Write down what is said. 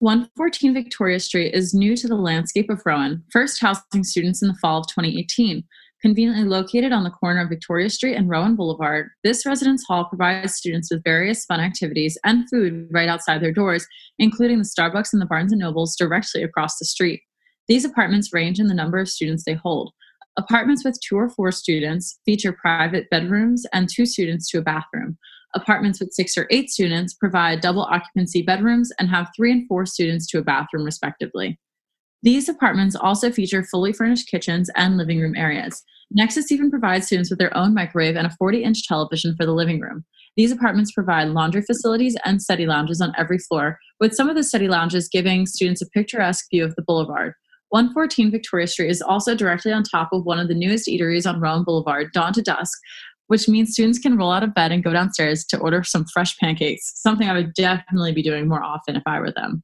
114 Victoria Street is new to the landscape of Rowan, first housing students in the fall of 2018. Conveniently located on the corner of Victoria Street and Rowan Boulevard, this residence hall provides students with various fun activities and food right outside their doors, including the Starbucks and the Barnes & Nobles directly across the street. These apartments range in the number of students they hold. Apartments with two or four students feature private bedrooms and two students to a bathroom. Apartments with six or eight students provide double occupancy bedrooms and have three and four students to a bathroom, respectively. These apartments also feature fully furnished kitchens and living room areas. Nexus even provides students with their own microwave and a 40 inch television for the living room. These apartments provide laundry facilities and study lounges on every floor, with some of the study lounges giving students a picturesque view of the boulevard. 114 Victoria Street is also directly on top of one of the newest eateries on Rowan Boulevard, Dawn to Dusk, which means students can roll out of bed and go downstairs to order some fresh pancakes, something I would definitely be doing more often if I were them.